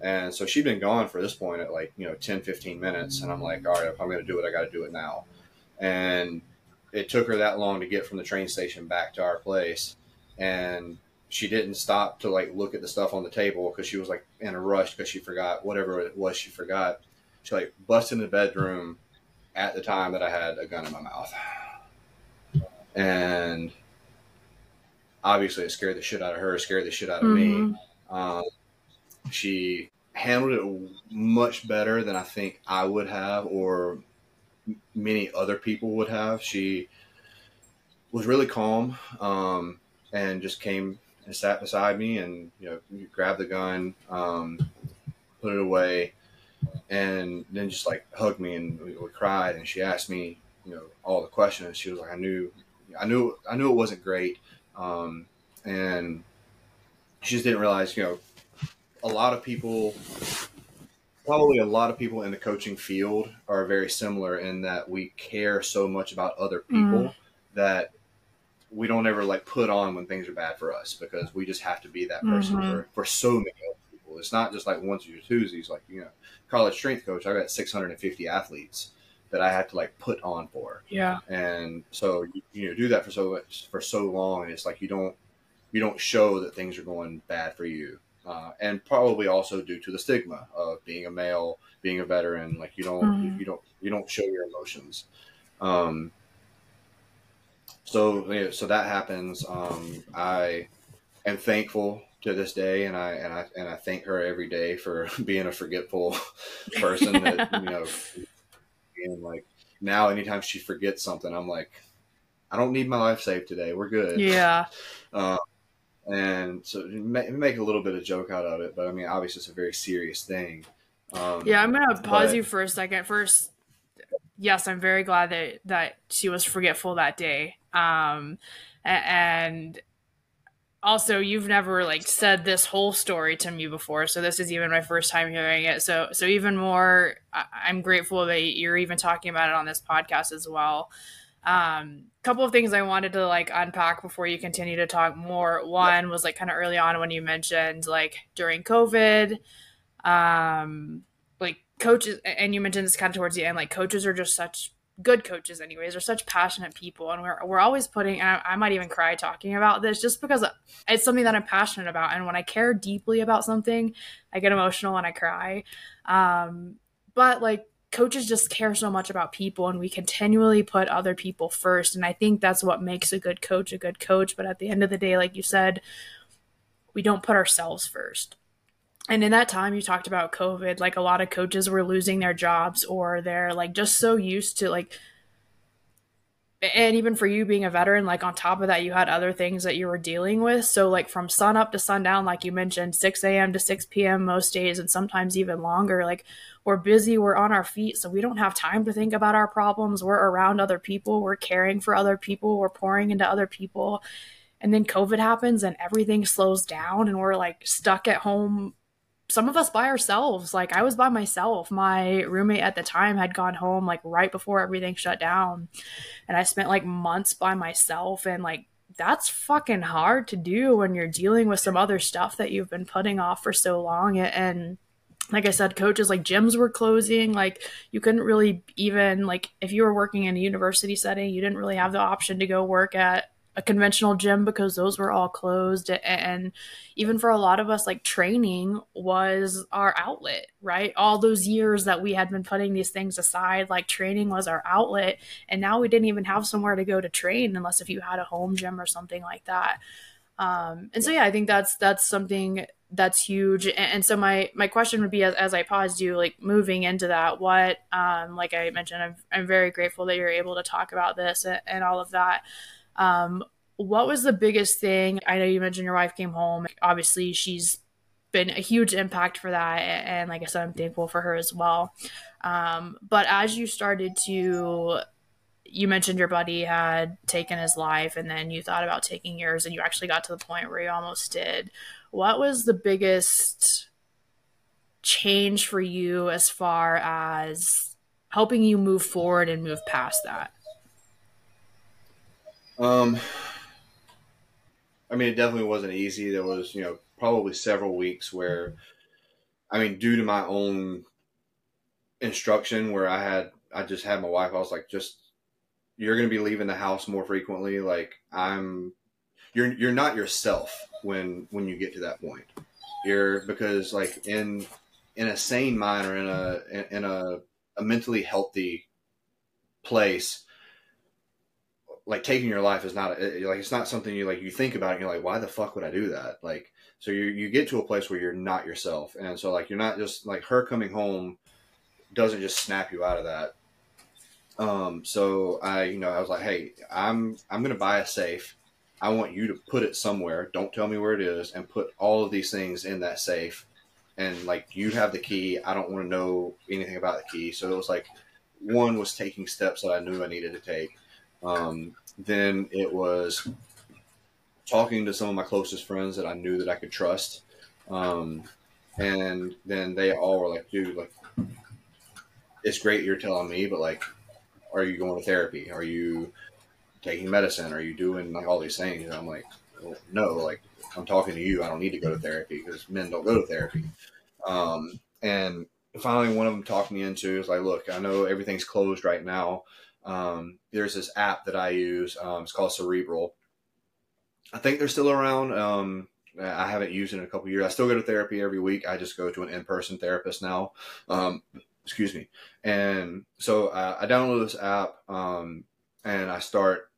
And so she'd been gone for this point at like, you know, 10, 15 minutes. And I'm like, all right, if I'm going to do it, I got to do it now. And it took her that long to get from the train station back to our place. And she didn't stop to like look at the stuff on the table because she was like in a rush because she forgot whatever it was she forgot. She like busted in the bedroom at the time that I had a gun in my mouth, and obviously it scared the shit out of her, scared the shit out of mm-hmm. me. Um, she handled it much better than I think I would have, or many other people would have. She was really calm um, and just came and sat beside me and you know grabbed the gun, um, put it away, and then just like hugged me and we, we, cried. And she asked me, you know, all the questions. She was like, I knew, I knew, I knew it wasn't great, um, and she just didn't realize, you know, a lot of people probably a lot of people in the coaching field are very similar in that we care so much about other people mm. that we don't ever like put on when things are bad for us because we just have to be that person mm-hmm. for, for so many other people. It's not just like ones or twosies. Like you know, college strength coach, I got 650 athletes that I had to like put on for. Yeah. And so you, you know do that for so much, for so long, and it's like you don't you don't show that things are going bad for you. Uh, and probably also due to the stigma of being a male, being a veteran, like you don't mm-hmm. you, don't you don't show your emotions. Um, so so that happens. Um, I am thankful to this day, and I and I and I thank her every day for being a forgetful person. that you know, and like now, anytime she forgets something, I'm like, I don't need my life saved today. We're good. Yeah. Uh, and so make a little bit of joke out of it, but I mean, obviously, it's a very serious thing. Um, yeah, I'm gonna pause but, you for a second. First, yes, I'm very glad that that she was forgetful that day. Um, and also, you've never like said this whole story to me before, so this is even my first time hearing it. So, so even more, I'm grateful that you're even talking about it on this podcast as well. Um, couple of things I wanted to like unpack before you continue to talk more. One was like kind of early on when you mentioned like during COVID, um, like coaches, and you mentioned this kind of towards the end, like coaches are just such good coaches anyways. Are such passionate people and we're, we're always putting I, I might even cry talking about this just because it's something that i'm passionate about. And when i care deeply about something i get emotional and i cry. Um, but like coaches just care so much about people and we continually put other people first. And i think that's what makes a good coach a good coach. But at the end of the day like you said we don't put ourselves first and in that time you talked about covid like a lot of coaches were losing their jobs or they're like just so used to like and even for you being a veteran like on top of that you had other things that you were dealing with. So like from sun up to sundown like you mentioned 6 a.m to 6 p.m most days and sometimes even longer like we're busy we're on our feet so we don't have time to think about our problems. We're around other people we're caring for other people we're pouring into other people. And then covid happens and everything slows down and we're like stuck at home some of us by ourselves. Like I was by myself. My roommate at the time had gone home like right before everything shut down. And I spent like months by myself and like that's fucking hard to do when you're dealing with some other stuff that you've been putting off for so long and like I said, coaches like gyms were closing. Like you couldn't really even like if you were working in a university setting, you didn't really have the option to go work at a conventional gym because those were all closed and even for a lot of us like training was our outlet right? All those years that we had been putting these things aside like training was our outlet and now we didn't even have somewhere to go to train unless if you had a home gym or something like that. Um, and so yeah i think that's that's something that's huge. And, and so my my question would be as, as i paused you like moving into that what um, like i mentioned I'm, I'm very grateful that you're able to talk about this and, and all of that um, what was the biggest thing? I know you mentioned your wife came home. Obviously, she's been a huge impact for that. And like I said, I'm thankful for her as well. Um, but as you started to, you mentioned your buddy had taken his life and then you thought about taking yours and you actually got to the point where you almost did. What was the biggest change for you as far as helping you move forward and move past that? Um, I mean, it definitely wasn't easy. There was, you know, probably several weeks where, I mean, due to my own instruction, where I had, I just had my wife, I was like, just, you're going to be leaving the house more frequently. Like, I'm, you're, you're not yourself when, when you get to that point. You're, because like in, in a sane mind or in a, in a, a mentally healthy place, like taking your life is not like it's not something you like you think about it you're like why the fuck would i do that? Like so you you get to a place where you're not yourself. And so like you're not just like her coming home doesn't just snap you out of that. Um so i you know i was like hey i'm i'm gonna buy a safe. I want you to put it somewhere. Don't tell me where it is and put all of these things in that safe. And like you have the key. I don't want to know anything about the key. So it was like one was taking steps that i knew i needed to take um, then it was talking to some of my closest friends that I knew that I could trust. Um, and then they all were like, dude, like, it's great you're telling me, but like, are you going to therapy? Are you taking medicine? Are you doing like all these things? And I'm like, well, no, like, I'm talking to you. I don't need to go to therapy because men don't go to therapy. Um, and finally, one of them talked me into is like, look, I know everything's closed right now. Um, there's this app that I use. Um, it's called Cerebral. I think they're still around. Um, I haven't used it in a couple years. I still go to therapy every week. I just go to an in-person therapist now. Um, excuse me. And so uh, I download this app um, and I start.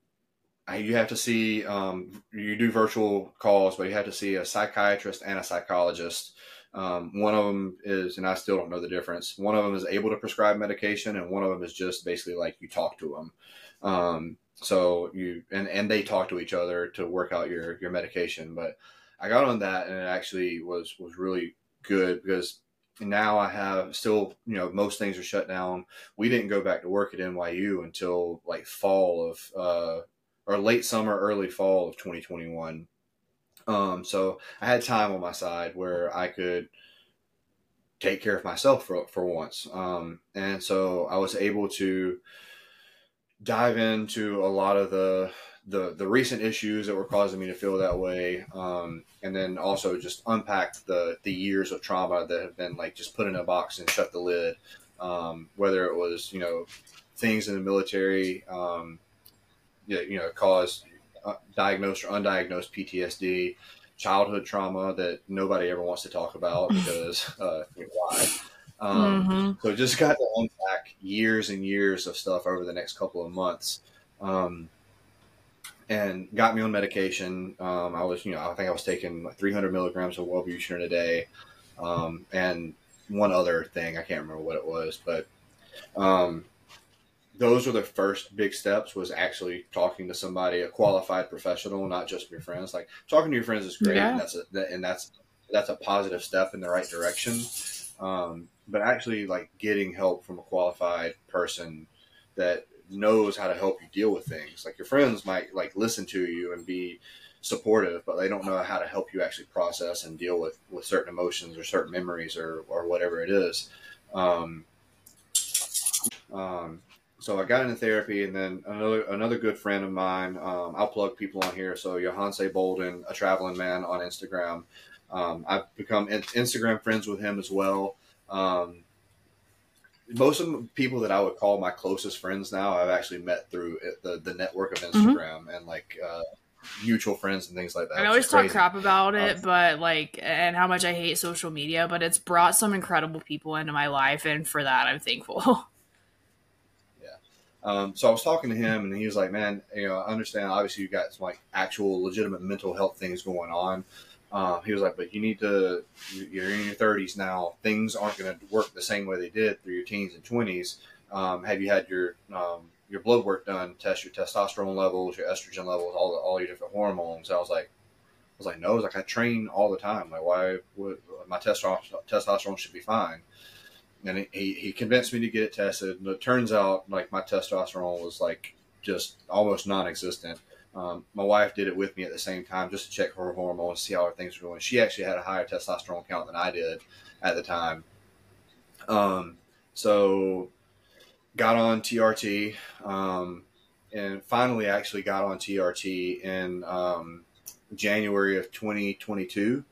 I, you have to see. Um, you do virtual calls, but you have to see a psychiatrist and a psychologist. Um, one of them is, and I still don't know the difference. One of them is able to prescribe medication, and one of them is just basically like you talk to them. Um, so you and and they talk to each other to work out your your medication. But I got on that, and it actually was was really good because now I have still, you know, most things are shut down. We didn't go back to work at NYU until like fall of, uh, or late summer, early fall of 2021. Um, so I had time on my side where I could take care of myself for, for once. Um, and so I was able to dive into a lot of the, the the recent issues that were causing me to feel that way, um, and then also just unpack the the years of trauma that have been like just put in a box and shut the lid. Um, whether it was you know things in the military, um, you, know, caused diagnosed or undiagnosed PTSD, childhood trauma that nobody ever wants to talk about because uh, why. Um, mm-hmm. So just got to unpack years and years of stuff over the next couple of months. Um, and got me on medication. Um, I was, you know, I think I was taking 300 milligrams of Wellbutrin a day, um, and one other thing I can't remember what it was, but um, those were the first big steps. Was actually talking to somebody, a qualified professional, not just your friends. Like talking to your friends is great, yeah. and that's a, and that's that's a positive step in the right direction. Um, but actually, like getting help from a qualified person that knows how to help you deal with things. Like your friends might like listen to you and be supportive, but they don't know how to help you actually process and deal with with certain emotions or certain memories or or whatever it is. Um, um, so I got into therapy, and then another another good friend of mine. Um, I'll plug people on here. So Johanse Bolden, a traveling man on Instagram. Um, I've become Instagram friends with him as well. Um, most of the people that I would call my closest friends now, I've actually met through the the network of mm-hmm. Instagram mm-hmm. and like uh, mutual friends and things like that. I always talk crap about it, um, but like, and how much I hate social media, but it's brought some incredible people into my life, and for that, I'm thankful. Um, so I was talking to him, and he was like, "Man, you know, I understand. Obviously, you got some like actual legitimate mental health things going on." Uh, he was like, but you need to, you're in your 30s now. Things aren't going to work the same way they did through your teens and 20s. Um, have you had your um, your blood work done? Test your testosterone levels, your estrogen levels, all the, all your different hormones. I was like, I was like, no. I was like, I train all the time. Like, why would my testosterone testosterone should be fine? And he, he convinced me to get it tested. And it turns out, like, my testosterone was like just almost non-existent. Um, my wife did it with me at the same time just to check her hormones, see how her things were going. She actually had a higher testosterone count than I did at the time. Um, so got on TRT, um, and finally actually got on TRT in um, January of 2022.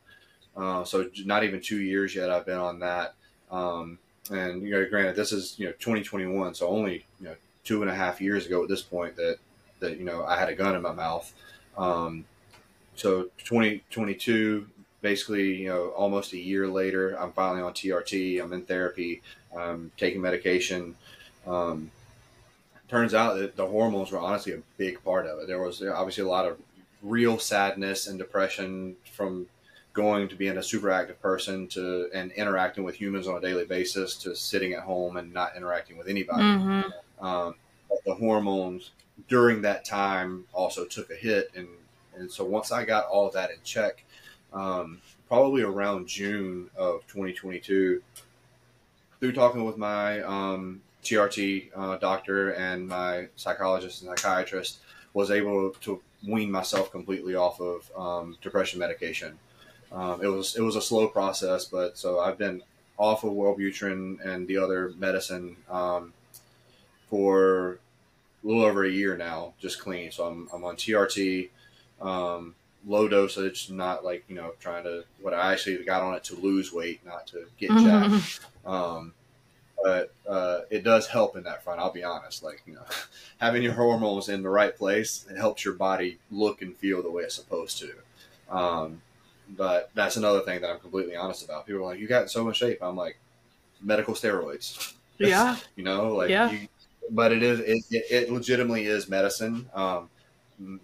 Uh, so not even two years yet. I've been on that. Um, and you know, granted, this is you know 2021, so only you know two and a half years ago at this point that that you know I had a gun in my mouth. Um, so 2022, basically, you know, almost a year later, I'm finally on TRT. I'm in therapy. I'm taking medication. Um, turns out that the hormones were honestly a big part of it. There was obviously a lot of real sadness and depression from going to being a super active person to and interacting with humans on a daily basis to sitting at home and not interacting with anybody. Mm-hmm. Um, the hormones during that time also took a hit and and so once I got all of that in check, um, probably around June of 2022, through talking with my um, TRT uh, doctor and my psychologist and psychiatrist, was able to wean myself completely off of um, depression medication. Um, it was it was a slow process, but so I've been off of Wellbutrin and the other medicine um, for a little over a year now, just clean. So I'm I'm on TRT, um, low dosage, not like you know trying to. What I actually got on it to lose weight, not to get Mm-hmm. jacked. Um, but uh, it does help in that front. I'll be honest. Like you know, having your hormones in the right place, it helps your body look and feel the way it's supposed to. Um, but that's another thing that I'm completely honest about. People are like, "You got so much shape." I'm like, medical steroids. Yeah. you know, like Yeah. you, but it is it, it, it legitimately is medicine. Um,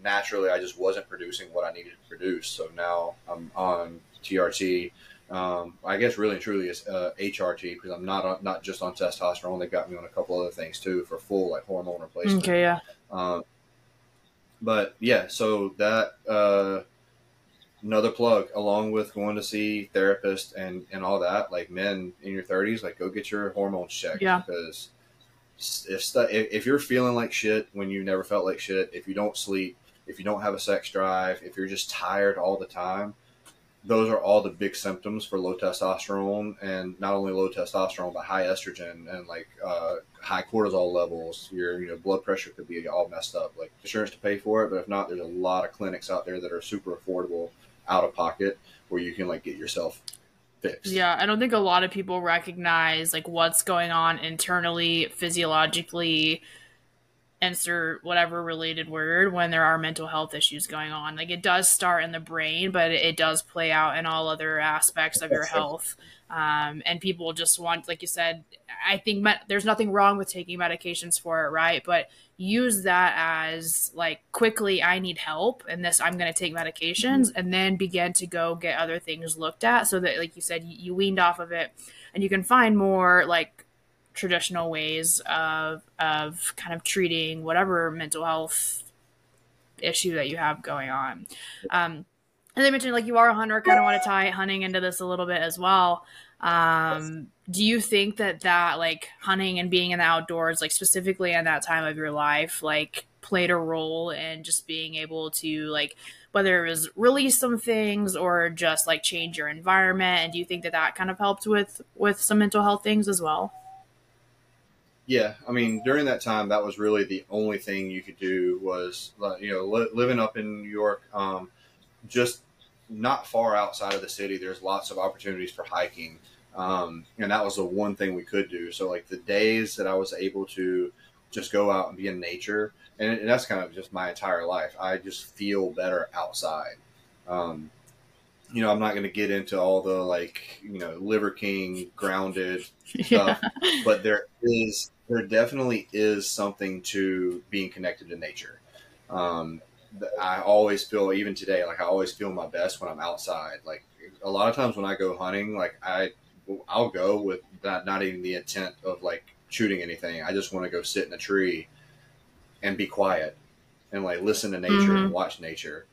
naturally, I just wasn't producing what I needed to produce, so now I'm on TRT. Um, I guess really and truly is uh, HRT because I'm not on, not just on testosterone. They got me on a couple other things too for full like hormone replacement. Okay. Yeah. Um, but yeah, so that uh, another plug along with going to see therapist and and all that. Like men in your thirties, like go get your hormones checked. Yeah. Because if, stu- if if you're feeling like shit when you never felt like shit, if you don't sleep, if you don't have a sex drive, if you're just tired all the time, those are all the big symptoms for low testosterone and not only low testosterone but high estrogen and like uh, high cortisol levels your you know blood pressure could be all messed up like insurance to pay for it but if not there's a lot of clinics out there that are super affordable out of pocket where you can like get yourself fixed. Yeah, I don't think a lot of people recognize like what's going on internally, physiologically, insert whatever related word when there are mental health issues going on. Like it does start in the brain, but it does play out in all other aspects of your health. Um, and people just want, like you said, I think me- there's nothing wrong with taking medications for it, right? But use that as like quickly, I need help, and this I'm going to take medications, and then begin to go get other things looked at, so that, like you said, you, you weaned off of it, and you can find more like traditional ways of of kind of treating whatever mental health issue that you have going on. Um, and they mentioned like you are a hunter, kind of want to tie hunting into this a little bit as well. Um, do you think that that like hunting and being in the outdoors, like specifically in that time of your life, like played a role in just being able to like whether it was release some things or just like change your environment? And do you think that that kind of helped with with some mental health things as well? Yeah, I mean, during that time, that was really the only thing you could do was, you know, li- living up in New York, um, just not far outside of the city. There's lots of opportunities for hiking, um, and that was the one thing we could do. So, like the days that I was able to just go out and be in nature, and, and that's kind of just my entire life. I just feel better outside. Um, you know, I'm not going to get into all the like, you know, Liver King grounded stuff, but there is there definitely is something to being connected to nature. Um, I always feel even today like I always feel my best when I'm outside. Like a lot of times when I go hunting, like I I'll go with not not even the intent of like shooting anything. I just want to go sit in a tree and be quiet and like listen to nature Mhm. and watch nature.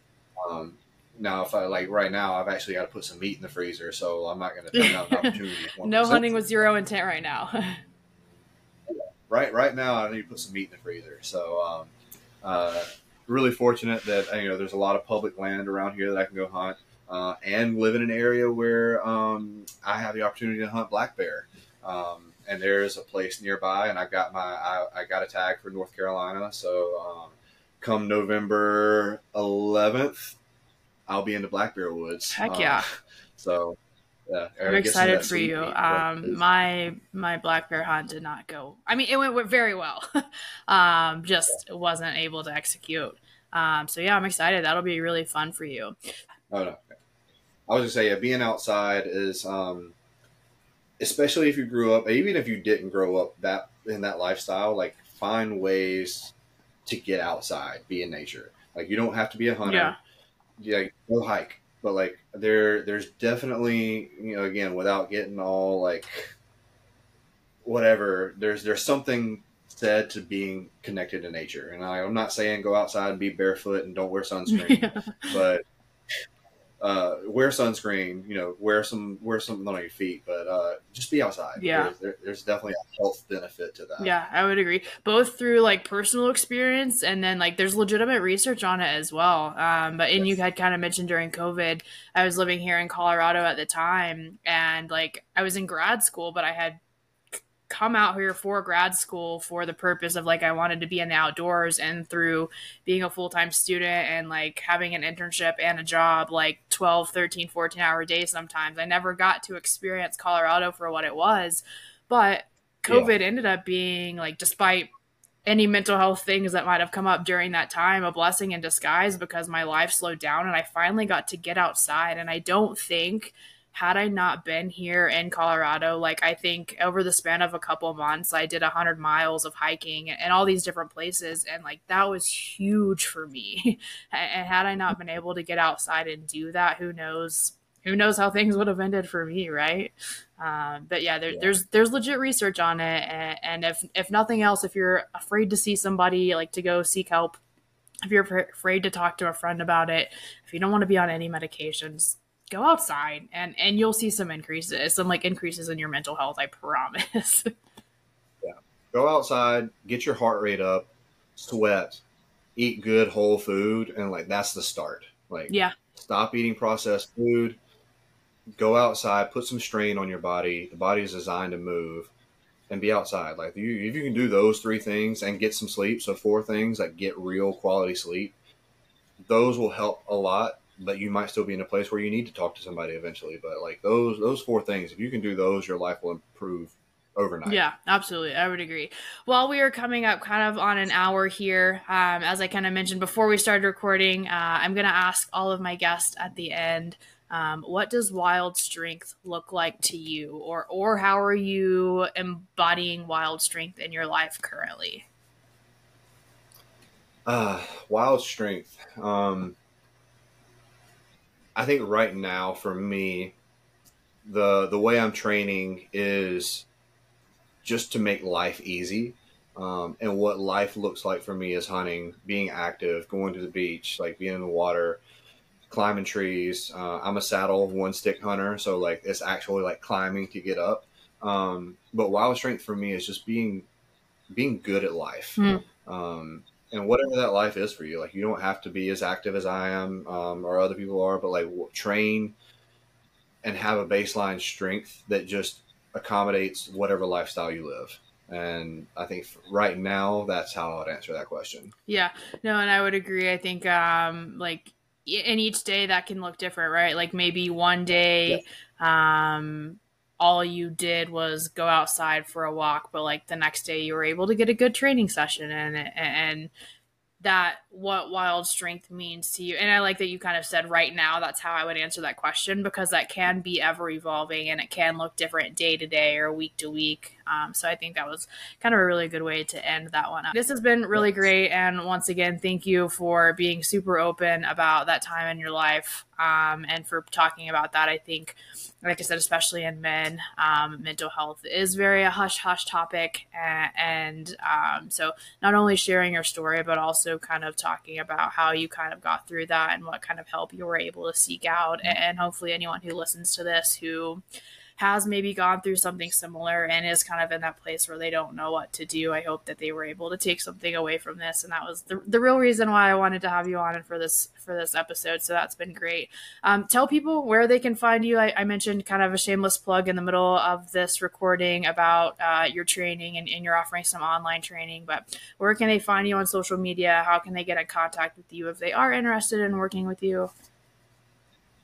Um, now, if I like right now, I've actually got to put some meat in the freezer, so I'm not going to turn down an opportunity. no hunting with zero intent right now. right right now I need to put some meat in the freezer. So um, uh, really fortunate that uh, you know there's a lot of public land around here that I can go hunt, uh, and live in an area where um, I have the opportunity to hunt black bear. Um, and there's a place nearby, and I got my I, I got a tag for North Carolina. So um, come November 11th, I'll be in the black bear woods. Heck Um, yeah. so. Yeah, I'm I guess some of excited for you. Um, my my black bear hunt did not go. I mean, it went, very well. um, just wasn't able to execute. Um, so yeah, I'm excited. That'll be really fun for you. Oh no. I was gonna say, yeah, being outside is, um, especially if you grew up, even if you didn't grow up that in that lifestyle, like find ways to get outside, be in nature. Like you don't have to be a hunter. Yeah. Yeah, go hike, but like there, there's definitely, you know, again, without getting all like whatever. There's there's something said to being connected to nature, and I, I'm not saying go outside and be barefoot and don't wear sunscreen Yeah. but uh, wear sunscreen. You know, wear some wear something on your feet, but uh, just be outside. Yeah, there, there's definitely a health benefit to that. Yeah, I would agree. Both through like personal experience, and then like there's legitimate research on it as well. Um, but and yes. you had kind of mentioned during COVID, I was living here in Colorado at the time, and like I was in grad school, but I had come out here for grad school for the purpose of like I wanted to be in the outdoors and through being a full-time student and like having an internship and a job like 12, 13, 14 hour days sometimes. I never got to experience Colorado for what it was. But COVID yeah. ended up being like despite any mental health things that might have come up during that time a blessing in disguise because my life slowed down and I finally got to get outside and I don't think had I not been here in Colorado, like I think over the span of a couple months, I did a hundred miles of hiking and all these different places, and like that was huge for me. and had I not been able to get outside and do that, who knows? Who knows how things would have ended for me, right? Um, but yeah, there, yeah, there's there's legit research on it, and, and if if nothing else, if you're afraid to see somebody, like to go seek help, if you're afraid to talk to a friend about it, if you don't want to be on any medications, go outside and and you'll see some increases some like increases in your mental health i promise. Yeah. Go outside get your heart rate up sweat eat good whole food and like that's the start. Like yeah. stop eating processed food. Go outside put some strain on your body. The body is designed to move and be outside. Like you, if you can do those three things and get some sleep so four things like get real quality sleep those will help a lot but you might still be in a place where you need to talk to somebody eventually. But like those those four things, if you can do those, your life will improve overnight. Yeah, absolutely. I would agree. Well, we are coming up kind of on an hour here. Um, as I kind of mentioned before we started recording, uh, I'm going to ask all of my guests at the end. Um, what does wild strength look like to you, or or how are you embodying wild strength in your life currently? Uh, wild strength. Um, I think right now for me, the the way I'm training is just to make life easy. Um, and what life looks like for me is hunting, being active, going to the beach, like being in the water, climbing trees. Uh, I'm a saddle one stick hunter, so like it's actually like climbing to get up. Um, but wild strength for me is just being being good at life. Mm. Um, and whatever that life is for you like you don't have to be as active as i am um, or other people are but like train and have a baseline strength that just accommodates whatever lifestyle you live. And i think right now that's how i would answer that question. Yeah. No and i would agree. I think um like in each day that can look different right? Like maybe one day yeah. um all you did was go outside for a walk, but like the next day you were able to get a good training session and and that what wild strength means to you. And I like that you kind of said right now that's how I would answer that question because that can be ever evolving and it can look different day to day or week to week. Um, so I think that was kind of a really good way to end that one. This has been really great. And once again, thank you for being super open about that time in your life um, and for talking about that. I think, like I said, especially in men, um, mental health is very a hush hush topic. And, and um, so not only sharing your story, but also kind of talking about how you kind of got through that and what kind of help you were able to seek out. And hopefully, anyone who listens to this who has maybe gone through something similar and is kind of in that place where they don't know what to do. I hope that they were able to take something away from this, and that was the, the real reason why I wanted to have you on and for this for this episode. So that's been great. Um, tell people where they can find you. I, I, mentioned kind of a shameless plug in the middle of this recording about uh, your training and, and you're offering some online training, but where can they find you on social media? How can they get in contact with you if they are interested in working with you?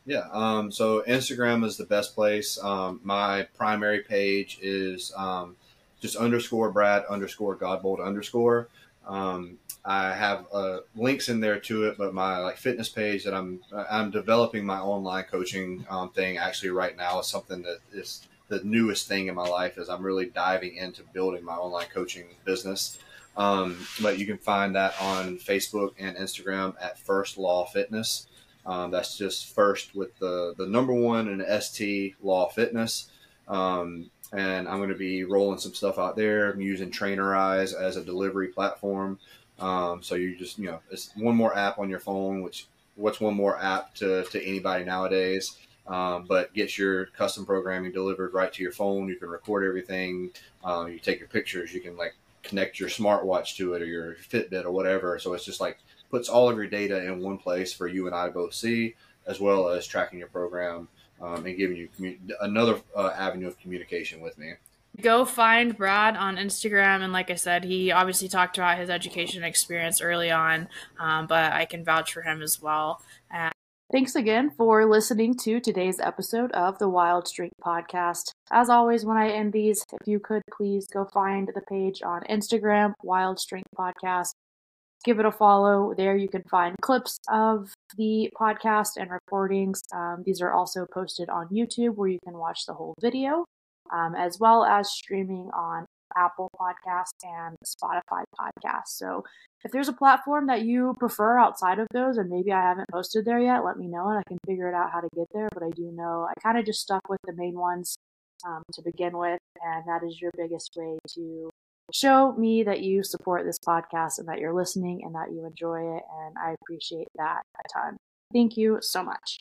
Yeah. Um, so Instagram is the best place. Um, my primary page is um, just underscore Brad underscore Godbold underscore. Um, I have uh, links in there to it, but my like fitness page that I'm I'm developing my online coaching um, thing actually right now is something that is the newest thing in my life is I'm really diving into building my online coaching business. Um, but you can find that on Facebook and Instagram at First Law Fitness. Um, that's just first with the, the number one in ST Law Fitness. Um, and I'm going to be rolling some stuff out there. I'm using Trainerize as a delivery platform. Um, so you just, you know, it's one more app on your phone, which what's one more app to, to anybody nowadays? Um, but gets your custom programming delivered right to your phone. You can record everything. Um, you take your pictures. You can like connect your smartwatch to it or your Fitbit or whatever. So it's just like puts all of your data in one place for you and I both see, as well as tracking your program um, and giving you commu- another uh, avenue of communication with me. Go find Brad on Instagram. And like I said, he obviously talked about his education experience early on, um, but I can vouch for him as well. And Thanks again for listening to today's episode of the Wild Strength Podcast. As always, when I end these, if you could please go find the page on Instagram, Wild Strength Podcast. Give it a follow. There you can find clips of the podcast and recordings. Um, these are also posted on YouTube where you can watch the whole video, um, as well as streaming on Apple Podcasts and Spotify Podcasts. So if there's a platform that you prefer outside of those, and maybe I haven't posted there yet, let me know and I can figure it out how to get there. But I do know I kind of just stuck with the main ones um, to begin with, and that is your biggest way to show me that you support this podcast and that you're listening and that you enjoy it. And I appreciate that a ton. Thank you so much.